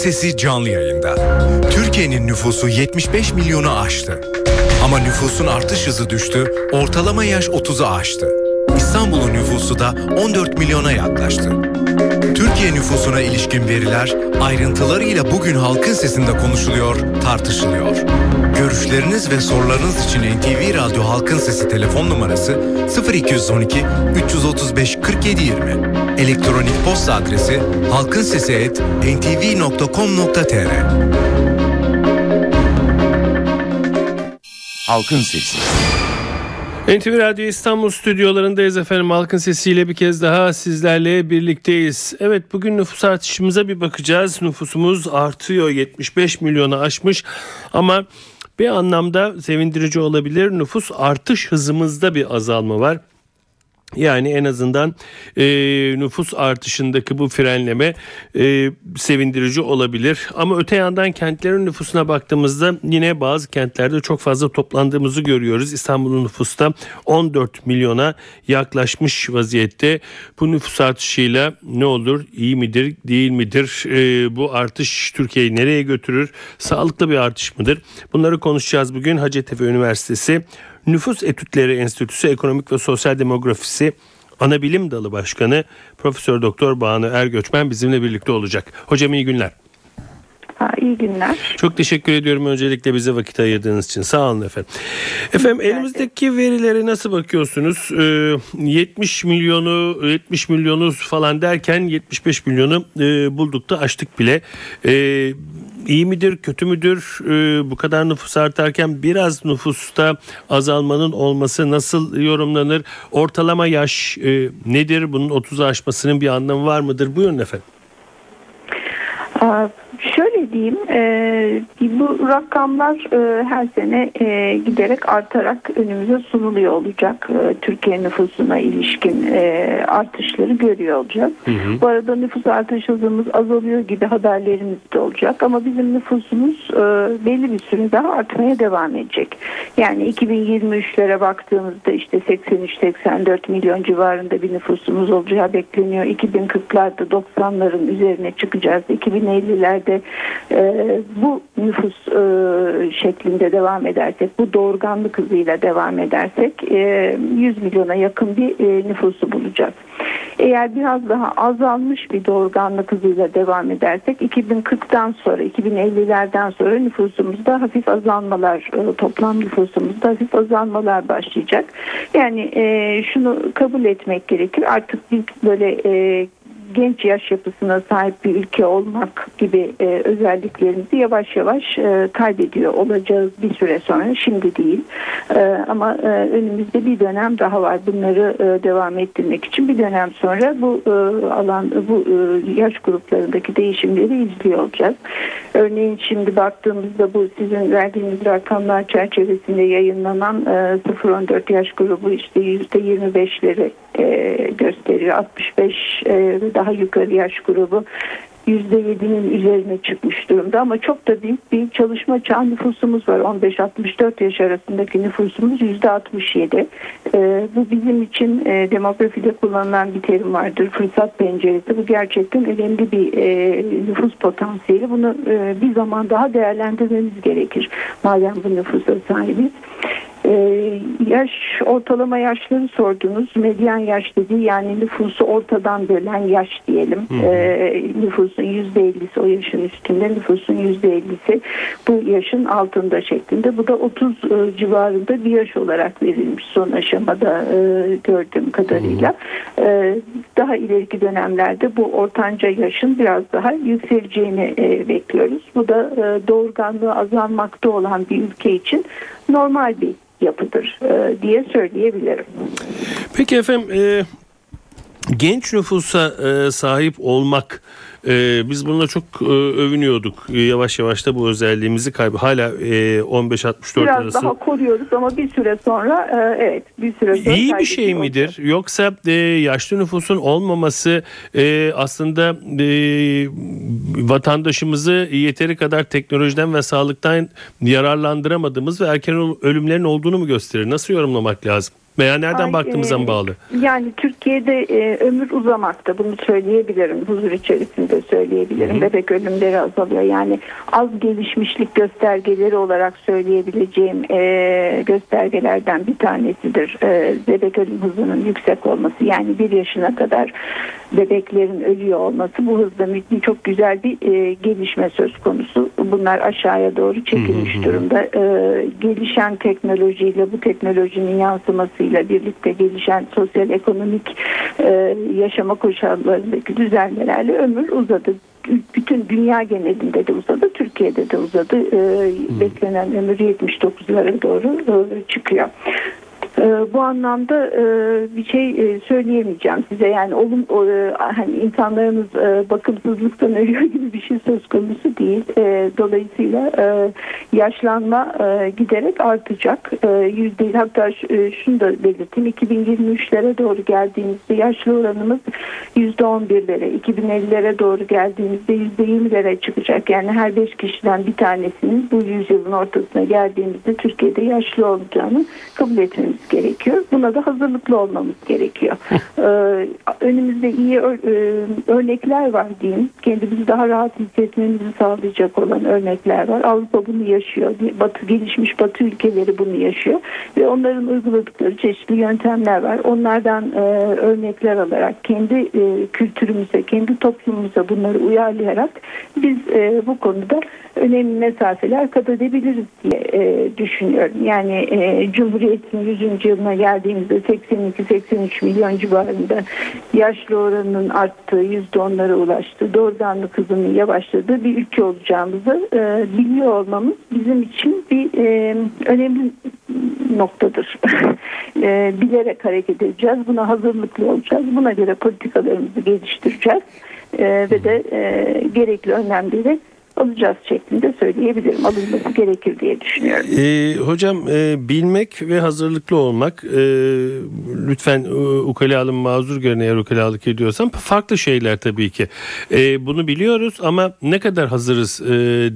Sesi canlı yayında. Türkiye'nin nüfusu 75 milyonu aştı. Ama nüfusun artış hızı düştü, ortalama yaş 30'u aştı. İstanbul'un nüfusu da 14 milyona yaklaştı. Türkiye nüfusuna ilişkin veriler ayrıntılarıyla bugün halkın sesinde konuşuluyor, tartışılıyor. Görüşleriniz ve sorularınız için NTV Radyo Halkın Sesi telefon numarası 0212 335 47 20. Elektronik posta adresi halkinsesi@ntv.com.tr. Halkın Sesi. NTV Radyo İstanbul stüdyolarındayız efendim. Halkın sesiyle bir kez daha sizlerle birlikteyiz. Evet bugün nüfus artışımıza bir bakacağız. Nüfusumuz artıyor 75 milyonu aşmış ama bir anlamda sevindirici olabilir. Nüfus artış hızımızda bir azalma var. Yani en azından e, nüfus artışındaki bu frenleme e, sevindirici olabilir. Ama öte yandan kentlerin nüfusuna baktığımızda yine bazı kentlerde çok fazla toplandığımızı görüyoruz. İstanbul'un nüfusta 14 milyona yaklaşmış vaziyette. Bu nüfus artışıyla ne olur? İyi midir, değil midir? E, bu artış Türkiye'yi nereye götürür? Sağlıklı bir artış mıdır? Bunları konuşacağız bugün Hacettepe Üniversitesi Nüfus Etütleri Enstitüsü Ekonomik ve Sosyal Demografisi Ana Bilim Dalı Başkanı Profesör Doktor Banu Ergöçmen bizimle birlikte olacak. Hocam iyi günler. Ha, iyi günler. Çok teşekkür ediyorum öncelikle bize vakit ayırdığınız için. Sağ olun efendim. Efendim elimizdeki verilere nasıl bakıyorsunuz? Ee, 70 milyonu 70 milyonu falan derken 75 milyonu e, bulduk da açtık bile. Ee, iyi midir, kötü müdür? Ee, bu kadar nüfus artarken biraz nüfusta azalmanın olması nasıl yorumlanır? Ortalama yaş e, nedir? Bunun 30'u aşmasının bir anlamı var mıdır? Buyurun efendim. Aa, şöyle diyeyim, e, bu rakamlar e, her sene e, giderek artarak önümüze sunuluyor olacak. E, Türkiye nüfusuna ilişkin e, artışları görüyor olacağız. Hı hı. Bu arada nüfus artış hızımız azalıyor gibi haberlerimiz de olacak. Ama bizim nüfusumuz e, belli bir süre daha artmaya devam edecek. Yani 2023'lere baktığımızda işte 83-84 milyon civarında bir nüfusumuz olacağı bekleniyor. 2040'larda 90'ların üzerine çıkacağız. 2050'lerde e, bu nüfus e, şeklinde devam edersek, bu doğurganlık hızıyla devam edersek e, 100 milyona yakın bir e, nüfusu bulacağız. Eğer biraz daha azalmış bir doğurganlık hızıyla devam edersek 2040'tan sonra 2050'lerden sonra nüfusumuzda hafif azalmalar e, toplam nüfusumuzda hafif azalmalar başlayacak. Yani e, şunu kabul etmek gerekir artık bir böyle e, genç yaş yapısına sahip bir ülke olmak gibi e, özelliklerimizi yavaş yavaş e, kaybediyor olacağız bir süre sonra. Şimdi değil. E, ama e, önümüzde bir dönem daha var. Bunları e, devam ettirmek için bir dönem sonra bu e, alan bu e, yaş gruplarındaki değişimleri izliyor olacağız. Örneğin şimdi baktığımızda bu sizin verdiğiniz rakamlar çerçevesinde yayınlanan e, 0-14 yaş grubu işte %25'leri e, gösteriyor. 65 e, daha yukarı yaş grubu %7'nin üzerine çıkmış durumda ama çok da büyük bir çalışma çağ nüfusumuz var. 15-64 yaş arasındaki nüfusumuz %67. E, bu bizim için e, demografide kullanılan bir terim vardır. Fırsat penceresi. Bu gerçekten önemli bir e, nüfus potansiyeli. Bunu e, bir zaman daha değerlendirmemiz gerekir. Madem bu nüfusa sahibiz. Ee, yaş ortalama yaşları sordunuz. Medyan yaş dedi yani nüfusu ortadan bölen yaş diyelim. Ee, nüfusun yüzde ellisi o yaşın üstünde nüfusun yüzde ellisi bu yaşın altında şeklinde. Bu da 30 e, civarında bir yaş olarak verilmiş son aşamada e, gördüğüm kadarıyla. E, daha ileriki dönemlerde bu ortanca yaşın biraz daha yükseleceğini e, bekliyoruz. Bu da e, doğurganlığı azalmakta olan bir ülke için normal bir yapıdır e, diye söyleyebilirim. Peki efendim e, genç nüfusa e, sahip olmak ee, biz bununla çok e, övünüyorduk. Ee, yavaş yavaş da bu özelliğimizi kaybı. Hala e, 15-64 Biraz arası. daha koruyoruz ama bir süre sonra e, evet bir süre sonra İyi bir şey midir? Olacak. Yoksa e, yaşlı nüfusun olmaması e, aslında e, vatandaşımızı yeteri kadar teknolojiden ve sağlıktan yararlandıramadığımız ve erken ölümlerin olduğunu mu gösterir? Nasıl yorumlamak lazım? Veya nereden Ay, baktığımıza mı e, bağlı? Yani Türkiye'de e, ömür uzamakta bunu söyleyebilirim. Huzur içerisinde söyleyebilirim. Hı hı. Bebek ölümleri azalıyor. Yani az gelişmişlik göstergeleri olarak söyleyebileceğim e, göstergelerden bir tanesidir. E, bebek ölüm hızının yüksek olması. Yani bir yaşına kadar bebeklerin ölüyor olması bu hızda mü- çok güzel bir e, gelişme söz konusu. Bunlar aşağıya doğru çekilmiş Hı hı hı. durumda. E, gelişen teknolojiyle bu teknolojinin yansımasıyla birlikte gelişen sosyal ekonomik e, yaşama koşullarındaki düzenlemelerle ömür uzadı. Bütün dünya genelinde de uzadı, Türkiye'de de uzadı. E, beklenen ömür 79'lara doğru e, çıkıyor. E, bu anlamda e, bir şey e, söyleyemeyeceğim size yani olum e, hani insanlarımız bakımsızlıktan ölüyor gibi bir şey söz konusu değil. Dolayısıyla yaşlanma giderek artacak. Yüzde hatta şunu da belirteyim 2023'lere doğru geldiğimizde yaşlı oranımız yüzde 11'lere 2050'lere doğru geldiğimizde yüzde 20'lere çıkacak. Yani her 5 kişiden bir tanesinin bu yüzyılın ortasına geldiğimizde Türkiye'de yaşlı olacağını kabul etmemiz gerekiyor. Buna da hazırlıklı olmamız gerekiyor. Ee, önümüzde iyi e, örnekler var diyeyim. Kendimizi daha rahat hissetmemizi sağlayacak olan örnekler var. Avrupa bunu yaşıyor. Batı gelişmiş Batı ülkeleri bunu yaşıyor ve onların uyguladıkları çeşitli yöntemler var. Onlardan e, örnekler alarak kendi e, kültürümüze, kendi toplumumuza bunları uyarlayarak biz e, bu konuda önemli mesafeler kat edebiliriz diye e, düşünüyorum. Yani e, Cumhuriyet'in 100. yılına geldiğimizde 82-83 milyon civarında yaşlı oranının arttığı, %10'lara ulaştığı, doğurganlık hızının yavaşladığı bir ülke olacağımızı e, biliyor olmamız bizim için bir e, önemli noktadır. e, bilerek hareket edeceğiz. Buna hazırlıklı olacağız. Buna göre politikalarımızı geliştireceğiz. E, ve de e, gerekli önlemleri alacağız şeklinde söyleyebilirim. Alınması gerekir diye düşünüyorum. Ee, hocam e, bilmek ve hazırlıklı olmak e, lütfen e, ukalalım mazur görün eğer ukalalık ediyorsam farklı şeyler tabii ki. E, bunu biliyoruz ama ne kadar hazırız e,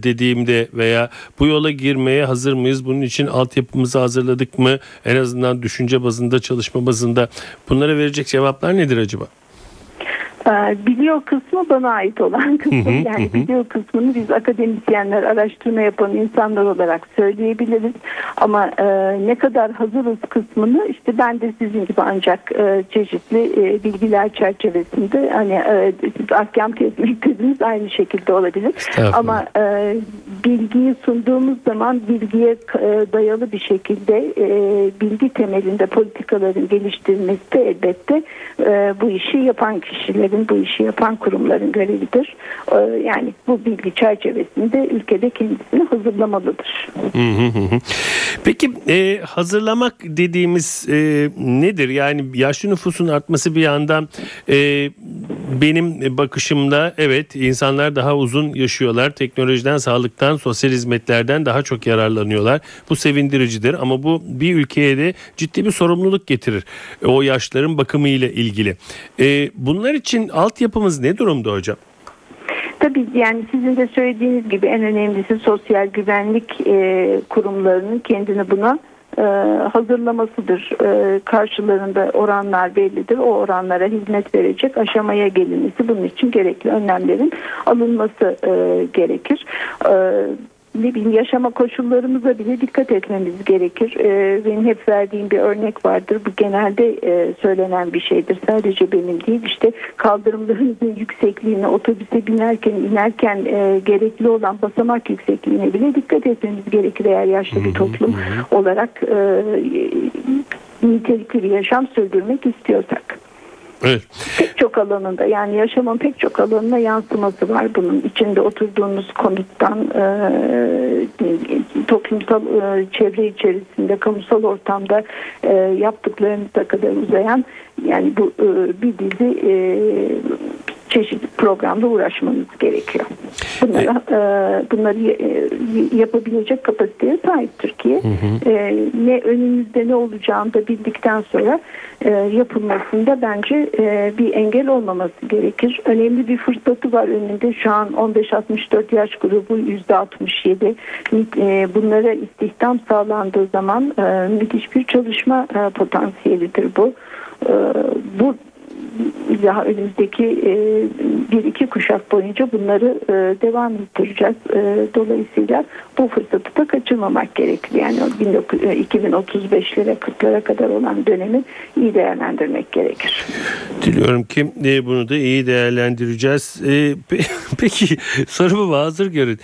dediğimde veya bu yola girmeye hazır mıyız? Bunun için altyapımızı hazırladık mı? En azından düşünce bazında çalışma bazında bunlara verecek cevaplar nedir acaba? Ee, Biliyor kısmı bana ait olan kısmı. Hı hı, yani hı biliyor kısmını biz akademisyenler araştırma yapan insanlar olarak söyleyebiliriz. Ama e, ne kadar hazırız kısmını işte ben de sizin gibi ancak e, çeşitli e, bilgiler çerçevesinde hani e, siz ahkam kesmek dediniz aynı şekilde olabilir. Ama e, bilgiyi sunduğumuz zaman bilgiye e, dayalı bir şekilde e, bilgi temelinde politikaların geliştirilmesi de elbette e, bu işi yapan kişilerin, bu işi yapan kurumların görevidir. E, yani bu bilgi çerçevesinde ülkede kendisini hazırlamalıdır. Peki e, hazırlamak dediğimiz e, nedir? Yani yaşlı nüfusun artması bir yandan e, benim bakışımda evet insanlar daha uzun yaşıyorlar. Teknolojiden, sağlıktan, sosyal hizmetlerden daha çok yararlanıyorlar. Bu sevindiricidir ama bu bir ülkeye de ciddi bir sorumluluk getirir. O yaşların bakımı ile ilgili. Bunlar için altyapımız ne durumda hocam? Tabii yani sizin de söylediğiniz gibi en önemlisi sosyal güvenlik e, kurumlarının kendini buna e, hazırlamasıdır. E, karşılarında oranlar bellidir. O oranlara hizmet verecek aşamaya gelinmesi bunun için gerekli önlemlerin alınması e, gerekir. E, ne bileyim yaşama koşullarımıza bile dikkat etmemiz gerekir. Ee, benim hep verdiğim bir örnek vardır. Bu genelde e, söylenen bir şeydir. Sadece benim değil. İşte kaldırımlarınızın yüksekliğine, otobüse binerken, inerken e, gerekli olan basamak yüksekliğine bile dikkat etmemiz gerekir eğer yaşlı bir toplum olarak e, nitelikli bir yaşam sürdürmek istiyorsak. Evet. Pek çok alanında yani yaşamın pek çok alanına yansıması var bunun içinde oturduğunuz konuttan e, toplumsal e, çevre içerisinde kamusal ortamda e, yaptıklarınıza kadar uzayan yani bu e, bir dizi e, çeşitli programda uğraşmanız gerekiyor. Bunlara, e, bunları e, yapabilecek kapasiteye sahip Türkiye. Hı hı. E, ne önümüzde ne olacağını da bildikten sonra e, yapılmasında bence e, bir engel olmaması gerekir. Önemli bir fırsatı var önünde. Şu an 15-64 yaş grubu %67. E, bunlara istihdam sağlandığı zaman e, müthiş bir çalışma e, potansiyelidir bu. E, bu daha önümüzdeki e, bir iki kuşak boyunca bunları e, devam ettireceğiz. E, dolayısıyla bu fırsatı da kaçırmamak gerekir. Yani 2035'lere 40'lara kadar olan dönemi iyi değerlendirmek gerekir. Diliyorum ki bunu da iyi değerlendireceğiz. Peki sorumu hazır görün.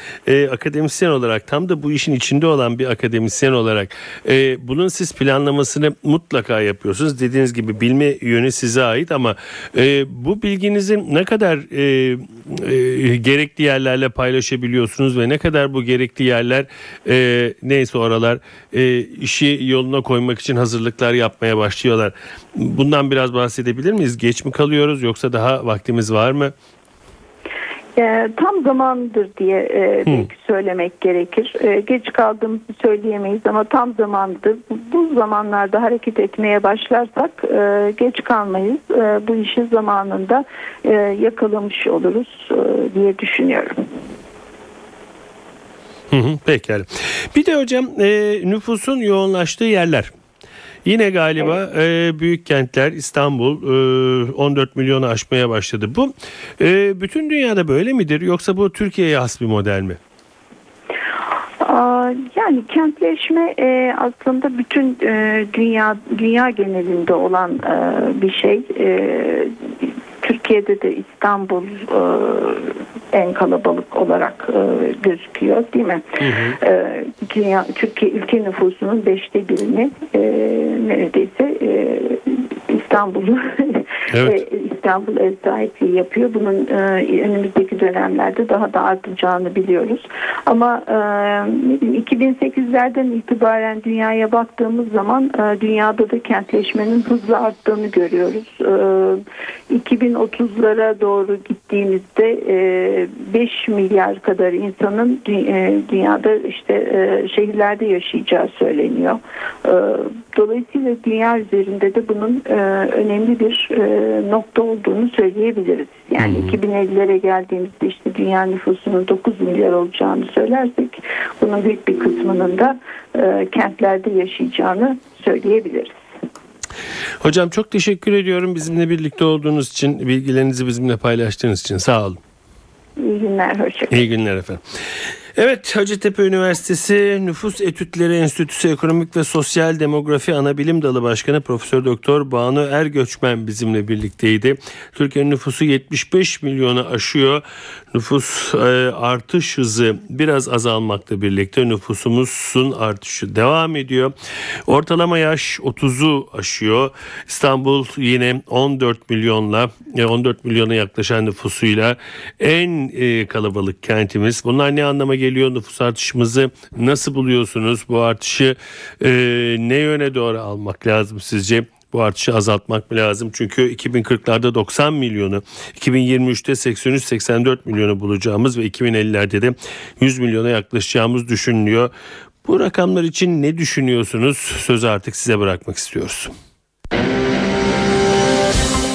Akademisyen olarak tam da bu işin içinde olan bir akademisyen olarak bunun siz planlamasını mutlaka yapıyorsunuz. Dediğiniz gibi bilme yönü size ait ama e, bu bilginizi ne kadar e, e, gerekli yerlerle paylaşabiliyorsunuz ve ne kadar bu gerekli yerler e, neyse oralar e, işi yoluna koymak için hazırlıklar yapmaya başlıyorlar. Bundan biraz bahsedebilir miyiz? Geç mi kalıyoruz yoksa daha vaktimiz var mı? E, tam zamandır diye e, belki söylemek gerekir. E, geç kaldığımızı söyleyemeyiz ama tam zamandır. Bu, bu zamanlarda hareket etmeye başlarsak e, geç kalmayız. E, bu işi zamanında e, yakalamış oluruz e, diye düşünüyorum. Hı hı, pekala. Bir de hocam e, nüfusun yoğunlaştığı yerler. Yine galiba e, büyük kentler İstanbul e, 14 milyonu aşmaya başladı. Bu e, bütün dünyada böyle midir yoksa bu Türkiye'ye has bir model mi? Yani kentleşme e, aslında bütün e, dünya dünya genelinde olan e, bir şey. Türkiye'de de İstanbul en kalabalık olarak gözüküyor değil mi? Hı hı. Dünya, Türkiye ülke nüfusunun beşte birini neredeyse İstanbul'u evet. İstanbul ev sahipliği yapıyor. Bunun e, önümüzdeki dönemlerde daha da artacağını biliyoruz. Ama e, 2008'lerden itibaren dünyaya baktığımız zaman e, dünyada da kentleşmenin hızla arttığını görüyoruz. E, 2030'lara doğru gittiğimizde e, 5 milyar kadar insanın e, dünyada işte e, şehirlerde yaşayacağı söyleniyor. E, dolayısıyla dünya üzerinde de bunun e, önemli bir e, nokta olduğunu söyleyebiliriz. Yani hmm. 2050'lere geldiğimizde işte dünya nüfusunun 9 milyar olacağını söylersek bunun büyük bir kısmının da e, kentlerde yaşayacağını söyleyebiliriz. Hocam çok teşekkür ediyorum bizimle birlikte olduğunuz için, bilgilerinizi bizimle paylaştığınız için. Sağ olun. İyi günler, hoşçakalın. İyi günler efendim. Evet Hacettepe Üniversitesi Nüfus Etütleri Enstitüsü Ekonomik ve Sosyal Demografi Anabilim Dalı Başkanı Profesör Doktor Banu Ergöçmen bizimle birlikteydi. Türkiye'nin nüfusu 75 milyonu aşıyor. Nüfus e, artış hızı biraz azalmakla birlikte nüfusumuzun artışı devam ediyor. Ortalama yaş 30'u aşıyor. İstanbul yine 14 milyonla 14 e, milyona yaklaşan nüfusuyla en e, kalabalık kentimiz. Bunlar ne anlama geliyor nüfus artışımızı nasıl buluyorsunuz? Bu artışı e, ne yöne doğru almak lazım sizce? Bu artışı azaltmak mı lazım? Çünkü 2040'larda 90 milyonu, 2023'te 83-84 milyonu bulacağımız ve 2050'lerde de 100 milyona yaklaşacağımız düşünülüyor. Bu rakamlar için ne düşünüyorsunuz? Sözü artık size bırakmak istiyoruz.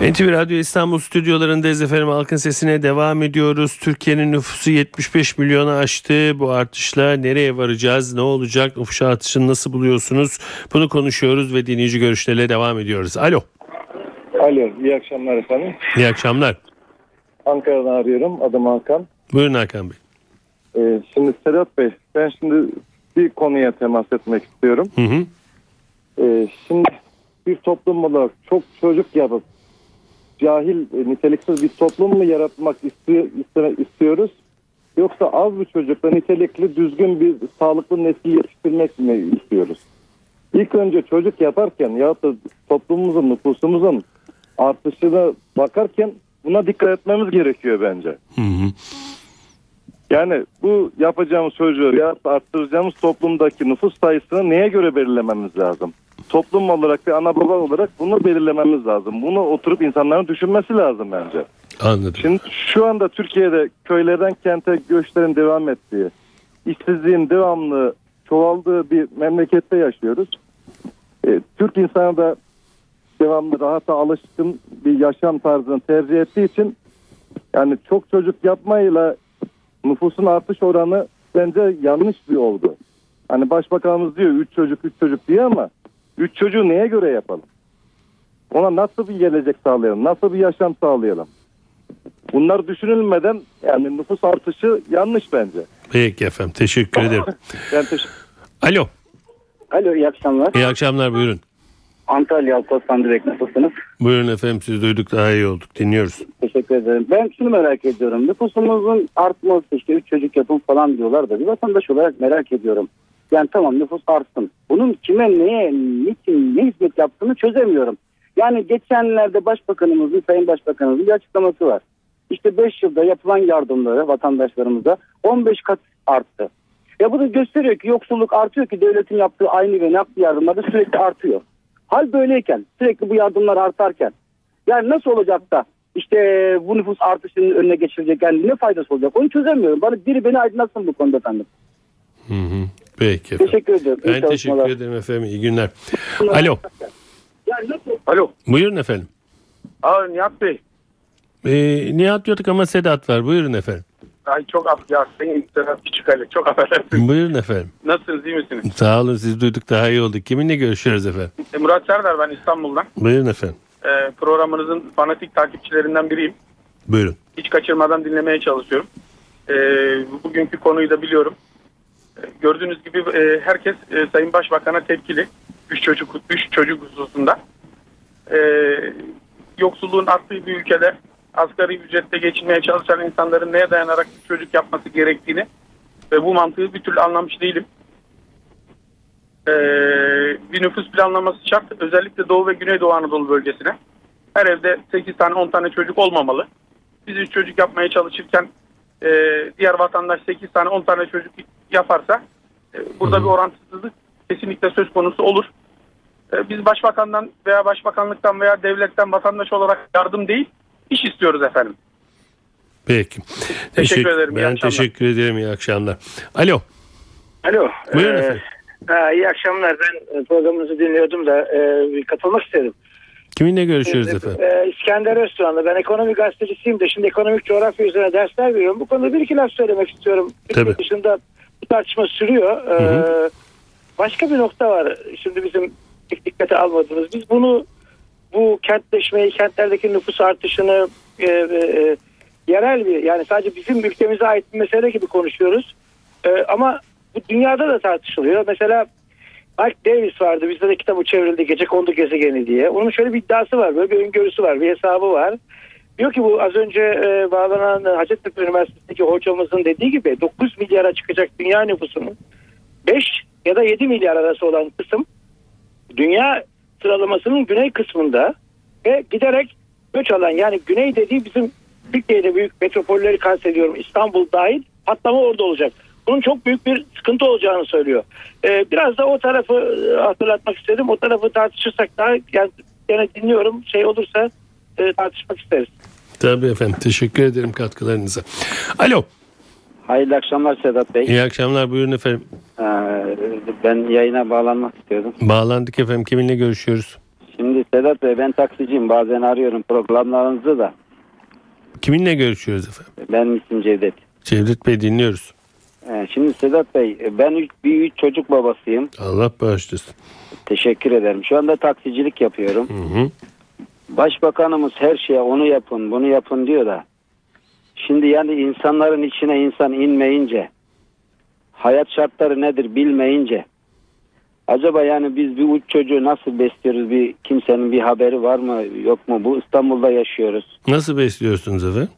NTV Radyo İstanbul stüdyolarındayız efendim. Halkın sesine devam ediyoruz. Türkiye'nin nüfusu 75 milyonu aştı. Bu artışla nereye varacağız? Ne olacak? Nüfus artışını nasıl buluyorsunuz? Bunu konuşuyoruz ve dinleyici görüşlerle devam ediyoruz. Alo. Alo. İyi akşamlar efendim. İyi akşamlar. Ankara'dan arıyorum. Adım Hakan. Buyurun Hakan Bey. Ee, şimdi Sedat Bey ben şimdi bir konuya temas etmek istiyorum. Hı hı. Ee, şimdi bir toplum olarak çok çocuk yapıp cahil, e, niteliksiz bir toplum mu yaratmak istiyor, istiyoruz? Yoksa az bir çocukla nitelikli, düzgün bir sağlıklı nesil yetiştirmek mi istiyoruz? İlk önce çocuk yaparken ya da toplumumuzun, nüfusumuzun artışına bakarken buna dikkat etmemiz gerekiyor bence. Hı hı. Yani bu yapacağımız çocuğu ya arttıracağımız toplumdaki nüfus sayısını neye göre belirlememiz lazım? Toplum olarak bir ana baba olarak bunu belirlememiz lazım. Bunu oturup insanların düşünmesi lazım bence. Anladım. Şimdi şu anda Türkiye'de köylerden kente göçlerin devam ettiği, işsizliğin devamlı çoğaldığı bir memlekette yaşıyoruz. E, Türk insanı da devamlı rahata alışkın bir yaşam tarzını tercih ettiği için yani çok çocuk yapmayla nüfusun artış oranı bence yanlış bir oldu. Hani başbakanımız diyor 3 çocuk 3 çocuk diye ama 3 çocuğu neye göre yapalım? Ona nasıl bir gelecek sağlayalım? Nasıl bir yaşam sağlayalım? Bunlar düşünülmeden yani nüfus artışı yanlış bence. Peki efendim teşekkür ederim. Ben teşekkür Alo Alo iyi akşamlar. iyi akşamlar buyurun. Antalya Alparslan Direkt nasılsınız? Buyurun efendim sizi duyduk daha iyi olduk dinliyoruz. Teşekkür ederim. Ben şunu merak ediyorum. Nüfusumuzun artması işte 3 çocuk yapın falan diyorlar da bir vatandaş olarak merak ediyorum. Yani tamam nüfus artsın. Bunun kime neye, niçin, ne hizmet yaptığını çözemiyorum. Yani geçenlerde başbakanımızın, sayın başbakanımızın bir açıklaması var. İşte 5 yılda yapılan yardımları vatandaşlarımıza 15 kat arttı. Ya bu da gösteriyor ki yoksulluk artıyor ki devletin yaptığı aynı ve nakli yardımlar da sürekli artıyor. Hal böyleyken sürekli bu yardımlar artarken yani nasıl olacak da işte bu nüfus artışının önüne geçilecek yani ne faydası olacak onu çözemiyorum. Bana biri beni aydınlatsın bu konuda efendim. Hı hı. Peki efendim. Teşekkür ederim. İyi Ben çalışmalar. teşekkür ederim efendim iyi günler. Alo Alo. buyurun efendim. Aa Nihat Bey. Ee, Nihat diyorduk ama Sedat var buyurun efendim. Ay çok af ya senin Sedat Küçük Ali. Çok affedersin. Buyurun efendim. Nasılsınız iyi misiniz? Sağ olun sizi duyduk daha iyi olduk. Kiminle görüşüyoruz efendim? E, Murat Serdar ben İstanbul'dan. Buyurun efendim. E, programınızın fanatik takipçilerinden biriyim. Buyurun. Hiç kaçırmadan dinlemeye çalışıyorum. E, bugünkü konuyu da biliyorum. Gördüğünüz gibi e, herkes e, Sayın Başbakan'a tepkili. Üç çocuk, üç çocuk hususunda. E, yoksulluğun arttığı bir ülkede asgari ücretle geçinmeye çalışan insanların neye dayanarak üç çocuk yapması gerektiğini ve bu mantığı bir türlü anlamış değilim. Bir nüfus planlaması şart. Özellikle Doğu ve Güneydoğu Anadolu bölgesine. Her evde 8 tane 10 tane çocuk olmamalı. Biz 3 çocuk yapmaya çalışırken e, diğer vatandaş 8 tane 10 tane çocuk yaparsa e, burada bir orantısızlık kesinlikle söz konusu olur. E, biz başbakandan veya başbakanlıktan veya devletten vatandaş olarak yardım değil iş istiyoruz efendim. Peki. Teşekkür ederim, iyi Ben akşamlar. teşekkür ederim. iyi akşamlar. Alo. Alo. Buyurun Ee, efendim. ha, iyi akşamlar. Ben e, programınızı dinliyordum da e, katılmak istedim. Kiminle görüşüyoruz efendim? E, İskender Öztuğan'la. Ben ekonomi gazetecisiyim de şimdi ekonomik coğrafya üzerine dersler veriyorum. Bu konuda bir iki laf söylemek istiyorum. Tabii. Dışında bu tartışma sürüyor. E, Hı Başka bir nokta var. Şimdi bizim dikkate almadığımız. Biz bunu bu kentleşmeyi, kentlerdeki nüfus artışını e, e, yerel bir yani sadece bizim ülkemize ait bir mesele gibi konuşuyoruz. E, ama bu dünyada da tartışılıyor. Mesela Mike Davis vardı. Bizde de kitabı çevrildi. Gece kondu gezegeni diye. Onun şöyle bir iddiası var. Böyle bir öngörüsü var. Bir hesabı var. Diyor ki bu az önce e, bağlanan Hacettepe Üniversitesi'ndeki hocamızın dediği gibi 9 milyara çıkacak dünya nüfusunun 5 ya da 7 milyar arası olan kısım dünya sıralamasının güney kısmında ve giderek göç alan yani güney dediği bizim Türkiye'de büyük metropolleri kastediyorum İstanbul dahil patlama orada olacak. Bunun çok büyük bir sıkıntı olacağını söylüyor. Ee, biraz da o tarafı e, hatırlatmak istedim. O tarafı tartışırsak daha yani, yani dinliyorum şey olursa e, tartışmak isteriz. Tabii efendim. Teşekkür ederim katkılarınıza. Alo. Hayırlı akşamlar Sedat Bey. İyi akşamlar. Buyurun efendim. Ee, ben yayına bağlanmak istiyordum. Bağlandık efendim. Kiminle görüşüyoruz? Şimdi Sedat Bey ben taksiciyim. Bazen arıyorum programlarınızı da. Kiminle görüşüyoruz efendim? Ben isim Cevdet. Cevdet Bey dinliyoruz. Ee, şimdi Sedat Bey ben üç, bir üç çocuk babasıyım. Allah bağışlasın. Teşekkür ederim. Şu anda taksicilik yapıyorum. Hı hı. Başbakanımız her şeye onu yapın bunu yapın diyor da. Şimdi yani insanların içine insan inmeyince hayat şartları nedir bilmeyince acaba yani biz bir uç çocuğu nasıl besliyoruz bir kimsenin bir haberi var mı yok mu bu İstanbul'da yaşıyoruz Nasıl besliyorsunuz efendim?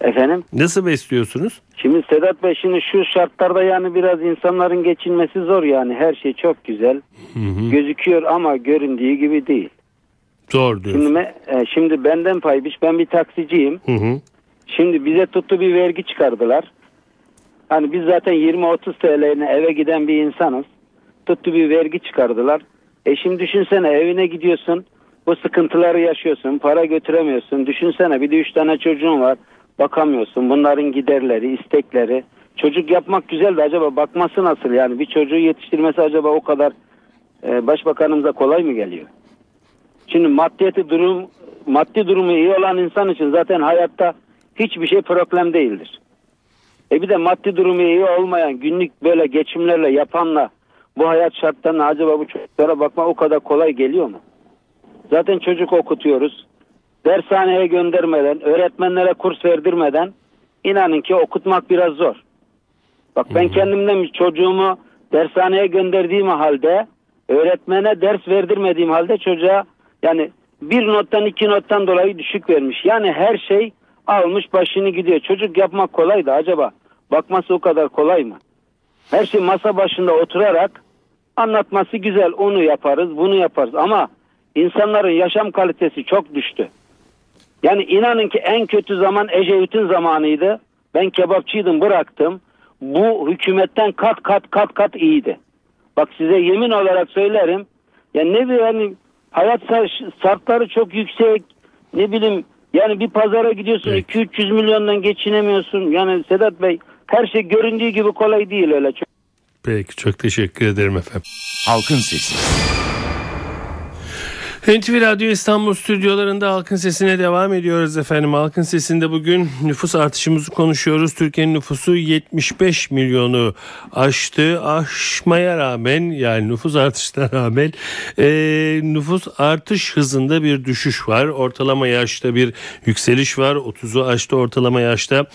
Efendim Nasıl besliyorsunuz? şimdi Sedat Bey şimdi şu şartlarda yani biraz insanların geçinmesi zor yani her şey çok güzel Hı hı. gözüküyor ama göründüğü gibi değil Zor diyorsun. Şimdi, me- e, şimdi benden pay biç ben bir taksiciyim. Hı hı. Şimdi bize tuttu bir vergi çıkardılar. Hani biz zaten 20-30 TL'ne eve giden bir insanız. Tuttu bir vergi çıkardılar. E şimdi düşünsene evine gidiyorsun. Bu sıkıntıları yaşıyorsun. Para götüremiyorsun. Düşünsene bir de 3 tane çocuğun var. Bakamıyorsun. Bunların giderleri, istekleri. Çocuk yapmak güzel de acaba bakması nasıl? Yani bir çocuğu yetiştirmesi acaba o kadar e, başbakanımıza kolay mı geliyor? Şimdi maddiyeti durum maddi durumu iyi olan insan için zaten hayatta hiçbir şey problem değildir. E bir de maddi durumu iyi olmayan günlük böyle geçimlerle yapanla bu hayat şartlarına acaba bu çocuklara bakma o kadar kolay geliyor mu? Zaten çocuk okutuyoruz. Dershaneye göndermeden, öğretmenlere kurs verdirmeden inanın ki okutmak biraz zor. Bak ben kendimden çocuğumu dershaneye gönderdiğim halde öğretmene ders verdirmediğim halde çocuğa yani bir nottan iki nottan dolayı düşük vermiş. Yani her şey almış başını gidiyor. Çocuk yapmak kolay da acaba bakması o kadar kolay mı? Her şey masa başında oturarak anlatması güzel. Onu yaparız, bunu yaparız ama insanların yaşam kalitesi çok düştü. Yani inanın ki en kötü zaman Ecevit'in zamanıydı. Ben kebapçıydım bıraktım. Bu hükümetten kat kat kat kat iyiydi. Bak size yemin olarak söylerim. Ya ne bir yani hayat şartları çok yüksek. Ne bileyim yani bir pazara gidiyorsun Peki. 2-300 milyondan geçinemiyorsun. Yani Sedat Bey her şey göründüğü gibi kolay değil öyle. Çok Peki çok teşekkür ederim efendim. Halkın Sesi. NTV Radyo İstanbul stüdyolarında Halkın Sesi'ne devam ediyoruz efendim. Halkın Sesi'nde bugün nüfus artışımızı konuşuyoruz. Türkiye'nin nüfusu 75 milyonu aştı. Aşmaya rağmen yani nüfus artışına rağmen e, nüfus artış hızında bir düşüş var. Ortalama yaşta bir yükseliş var. 30'u aştı ortalama yaşta.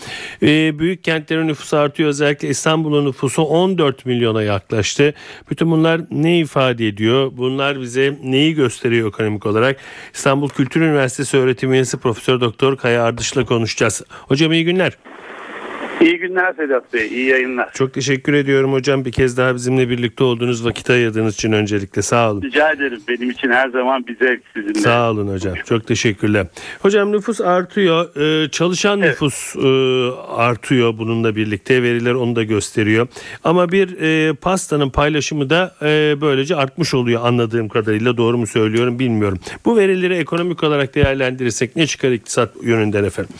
E, büyük kentlerin nüfusu artıyor. Özellikle İstanbul'un nüfusu 14 milyona yaklaştı. Bütün bunlar ne ifade ediyor? Bunlar bize neyi gösteriyor ekonomik olarak? İstanbul Kültür Üniversitesi öğretim üyesi Profesör Doktor Kaya Ardış'la konuşacağız. Hocam iyi günler. İyi günler Sedat Bey, iyi yayınlar. Çok teşekkür ediyorum hocam. Bir kez daha bizimle birlikte olduğunuz vakit ayırdığınız için öncelikle sağ olun. Rica ederim. Benim için her zaman bir zevk sizinle. Sağ olun hocam. Çok teşekkürler. Hocam nüfus artıyor. Ee, çalışan Evet. nüfus e, artıyor bununla birlikte. Veriler onu da gösteriyor. Ama bir e, pastanın paylaşımı da e, böylece artmış oluyor anladığım kadarıyla. Doğru mu söylüyorum bilmiyorum. Bu verileri ekonomik olarak değerlendirirsek ne çıkar iktisat yönünden efendim?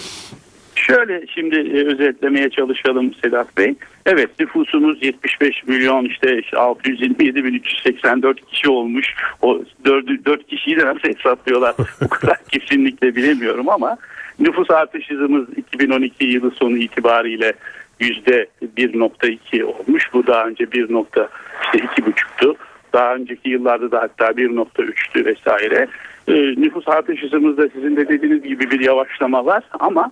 Şöyle şimdi e, özetlemeye çalışalım Sedat Bey. Evet nüfusumuz 75 milyon işte 627 bin 384 kişi olmuş. O 4, 4 kişiyi de nasıl hesaplıyorlar bu kadar kesinlikle bilemiyorum ama nüfus artış hızımız 2012 yılı sonu itibariyle yüzde 1.2 olmuş. Bu daha önce 1. işte 2.5'tu. Daha önceki yıllarda da hatta 1.3'tü vesaire. Ee, nüfus artış hızımızda sizin de dediğiniz gibi bir yavaşlama var ama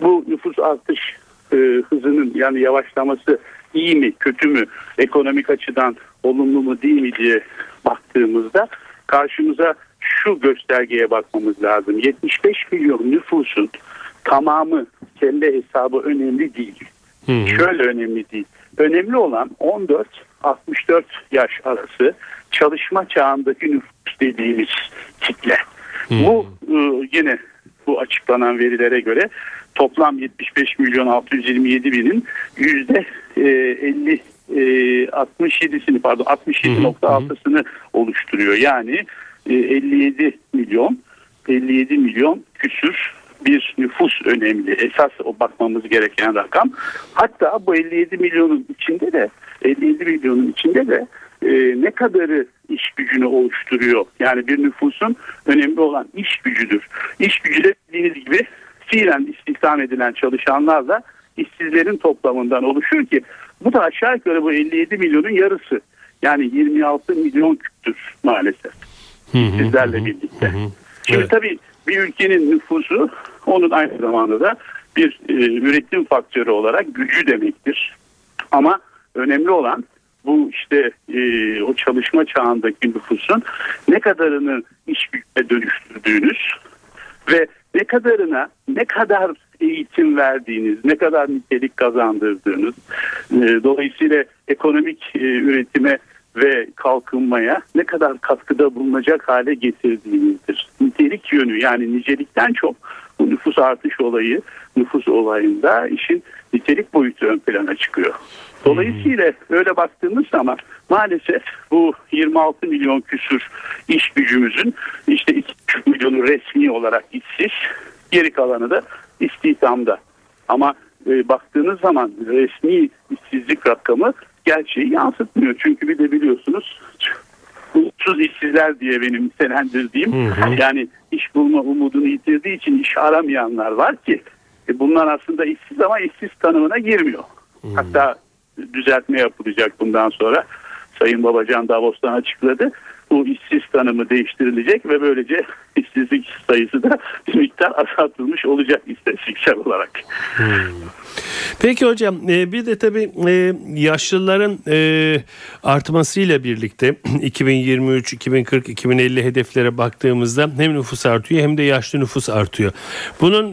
bu nüfus artış e, hızının yani yavaşlaması iyi mi kötü mü ekonomik açıdan olumlu mu değil mi diye baktığımızda karşımıza şu göstergeye bakmamız lazım. 75 milyon nüfusun tamamı kelle hesabı önemli değil. Şöyle önemli değil. Önemli olan 14-64 yaş arası çalışma çağındaki nüfus dediğimiz kitle. Bu e, yine bu açıklanan verilere göre toplam 75 milyon 627 binin yüzde e, 50 e, 67'sini pardon 67.6'sını oluşturuyor. Yani e, 57 milyon 57 milyon küsür bir nüfus önemli. Esas o bakmamız gereken rakam. Hatta bu 57 milyonun içinde de 57 milyonun içinde de e, ne kadarı iş gücünü oluşturuyor. Yani bir nüfusun önemli olan iş gücüdür. İş gücü de dediğiniz gibi fiilen istihdam edilen çalışanlarla işsizlerin toplamından oluşur ki bu da aşağı yukarı bu 57 milyonun yarısı. Yani 26 milyon küptür maalesef. İşsizlerle birlikte. Şimdi Evet. tabii bir ülkenin nüfusu onun aynı zamanda da bir e, üretim faktörü olarak gücü demektir. Ama önemli olan bu işte e, o çalışma çağındaki nüfusun ne kadarını iş gücüne dönüştürdüğünüz ve ne kadarına ne kadar eğitim verdiğiniz, ne kadar nitelik kazandırdığınız, e, dolayısıyla ekonomik e, üretime ve kalkınmaya ne kadar katkıda bulunacak hale getirdiğimizdir. Nitelik yönü yani nicelikten çok bu nüfus artış olayı nüfus olayında işin nitelik boyutu ön plana çıkıyor. Dolayısıyla öyle baktığımız zaman maalesef bu 26 milyon küsür iş gücümüzün işte 2 milyonu resmi olarak işsiz, geri kalanı da istihdamda. Ama e, baktığınız zaman resmi işsizlik rakamı gerçeği yansıtmıyor. Çünkü bir de biliyorsunuz umutsuz işsizler diye benim nitelendirdiğim yani iş bulma umudunu yitirdiği için iş aramayanlar var ki e, bunlar aslında işsiz ama işsiz tanımına girmiyor. Hatta düzeltme yapılacak bundan sonra. Sayın Babacan Davos'tan açıkladı. Bu işsiz tanımı değiştirilecek ve böylece işsizlik sayısı da bir miktar azaltılmış olacak istatistiksel olarak. Peki hocam e, bir de tabii e, yaşlıların e, artmasıyla birlikte 2023, 2040, 2050 hedeflere baktığımızda hem nüfus artıyor hem de yaşlı nüfus artıyor. Bunun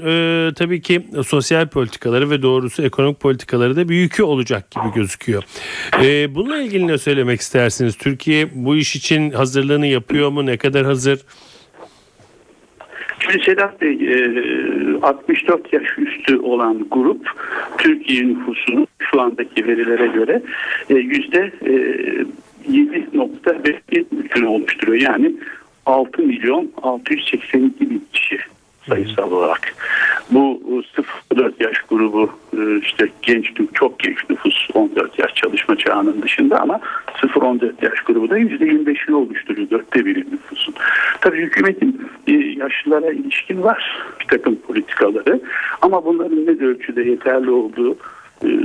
tabii ki sosyal politikaları ve doğrusu ekonomik politikaları da bir yükü olacak gibi gözüküyor. Bununla ilgili ne söylemek istersiniz? Türkiye bu iş için hazırlığını yapıyor mu? Ne kadar hazır? Şimdi Sedat Bey 64 yaş üstü olan grup Türkiye nüfusunun şu andaki verilere göre yüzde 7.5'ini oluşturuyor. Yani 6 milyon 682 bin kişi sayısal olarak. Bu 0-4 yaş grubu işte genç çok genç nüfus 14 yaş çalışma çağının dışında ama 0-14 yaş grubu da %25'ini oluşturuyor. Dörtte biri nüfusun. Tabii hükümetin yaşlılara ilişkin var bir takım politikaları ama bunların ne ölçüde yeterli olduğu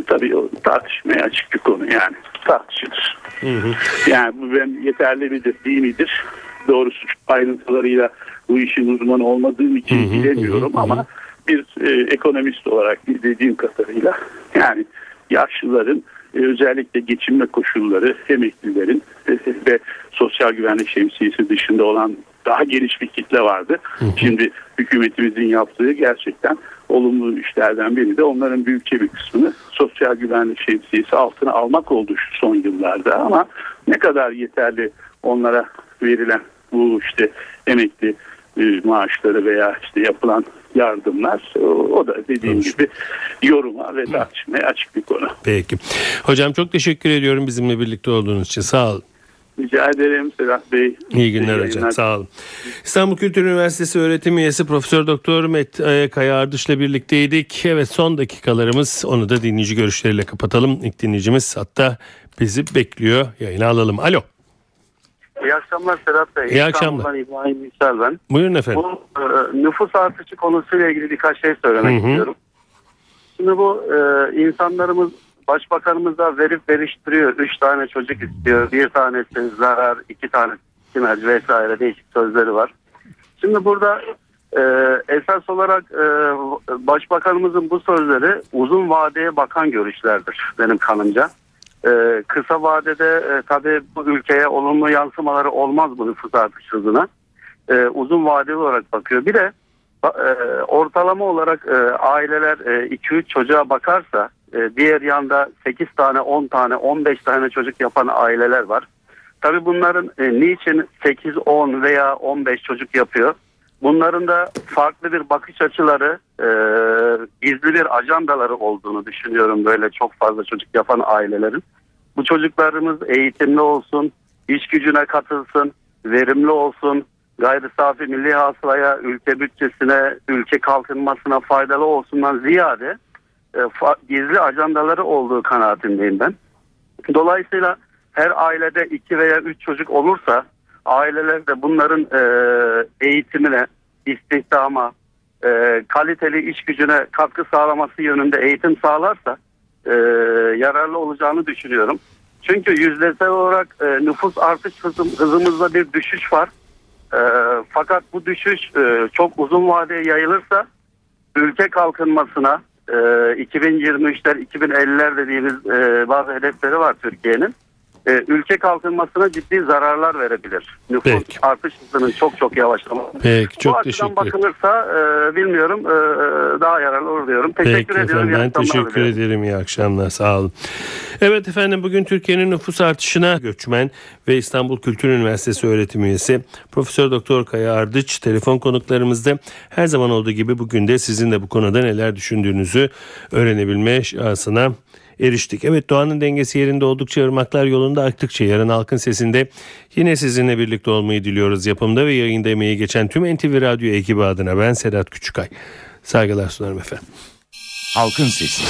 tabii o tartışmaya açık bir konu yani tartışılır. Hı hı. Yani bu ben yeterli midir değil midir doğrusu ayrıntılarıyla bu işin uzmanı olmadığım için hı hı, bilemiyorum hı, ama hı. bir e, ekonomist olarak izlediğim kadarıyla yani yaşlıların e, özellikle geçinme koşulları emeklilerin e, ve sosyal güvenlik şemsiyesi dışında olan daha geniş bir kitle vardı. Hı hı. Şimdi hükümetimizin yaptığı gerçekten olumlu işlerden biri de onların büyükçe bir kısmını sosyal güvenlik şemsiyesi altına almak oldu şu son yıllarda ama ne kadar yeterli onlara verilen bu işte emekli e, maaşları veya işte yapılan yardımlar o da dediğim Olur. gibi yoruma ve tartışmaya açık bir konu. Peki. Hocam çok teşekkür ediyorum bizimle birlikte olduğunuz için. Sağ olun. Rica ederim Sedat Bey. İyi günler İyi hocam. Sağ olun. İstanbul Kültür Üniversitesi öğretim üyesi Profesör Doktor Met Kaya Ardış'la birlikteydik. Evet son dakikalarımız onu da dinleyici görüşleriyle kapatalım. İlk dinleyicimiz hatta bizi bekliyor. Yayına alalım. Alo. İyi akşamlar Sedat Bey. İyi akşamlar. İbrahim Yüksel ben. Buyurun efendim. Bu e, nüfus artışı konusuyla ilgili birkaç şey söylemek hı hı. istiyorum. Şimdi bu e, insanlarımız başbakanımız da verip veriştiriyor. Üç tane çocuk istiyor. Bir tanesi zarar, iki tane kimez vesaire değişik sözleri var. Şimdi burada e, esas olarak e, başbakanımızın bu sözleri uzun vadeye bakan görüşlerdir benim kanımca. Ee, kısa vadede e, tabii bu ülkeye olumlu yansımaları olmaz bu nüfus artış hızına. Ee, uzun vadeli olarak bakıyor. Bir de e, ortalama olarak e, aileler 2-3 e, çocuğa bakarsa e, diğer yanda 8 tane, 10 tane, 15 tane çocuk yapan aileler var. Tabii bunların e, niçin 8, 10 veya 15 çocuk yapıyor? Bunların da farklı bir bakış açıları, e, gizli bir ajandaları olduğunu düşünüyorum böyle çok fazla çocuk yapan ailelerin. Bu çocuklarımız eğitimli olsun, iş gücüne katılsın, verimli olsun, gayri safi milli hasılaya, ülke bütçesine, ülke kalkınmasına faydalı olsundan ziyade e, fa- gizli ajandaları olduğu kanaatindeyim ben. Dolayısıyla her ailede iki veya üç çocuk olursa aileler de bunların e, eğitimine, istihdama, e, kaliteli iş gücüne katkı sağlaması yönünde eğitim sağlarsa e, yararlı olacağını düşünüyorum. Çünkü yüzdesel olarak e, nüfus artış hızım, hızımızda bir düşüş var. E, fakat bu düşüş e, çok uzun vadeye yayılırsa ülke kalkınmasına e, 2023'ler 2050'ler dediğimiz e, bazı hedefleri var Türkiye'nin. E, ülke kalkınmasına ciddi zararlar verebilir. Nüfus Peki. artış hızının çok çok yavaşlaması. Peki Bu çok açıdan teşekkür ederim. bakılırsa e, bilmiyorum e, daha yararlı olur diyorum. Teşekkür Peki ediyorum. efendim ben teşekkür diliyorum. ederim. İyi akşamlar sağ olun. Evet efendim bugün Türkiye'nin nüfus artışına göçmen ve İstanbul Kültür Üniversitesi öğretim üyesi Profesör Doktor Kaya Ardıç telefon konuklarımızda her zaman olduğu gibi bugün de sizin de bu konuda neler düşündüğünüzü öğrenebilme şansına eriştik. Evet doğanın dengesi yerinde oldukça ırmaklar yolunda aktıkça yarın halkın sesinde yine sizinle birlikte olmayı diliyoruz. Yapımda ve yayında emeği geçen tüm NTV Radyo ekibi adına ben Sedat Küçükay. Saygılar sunarım efendim. Halkın Sesi.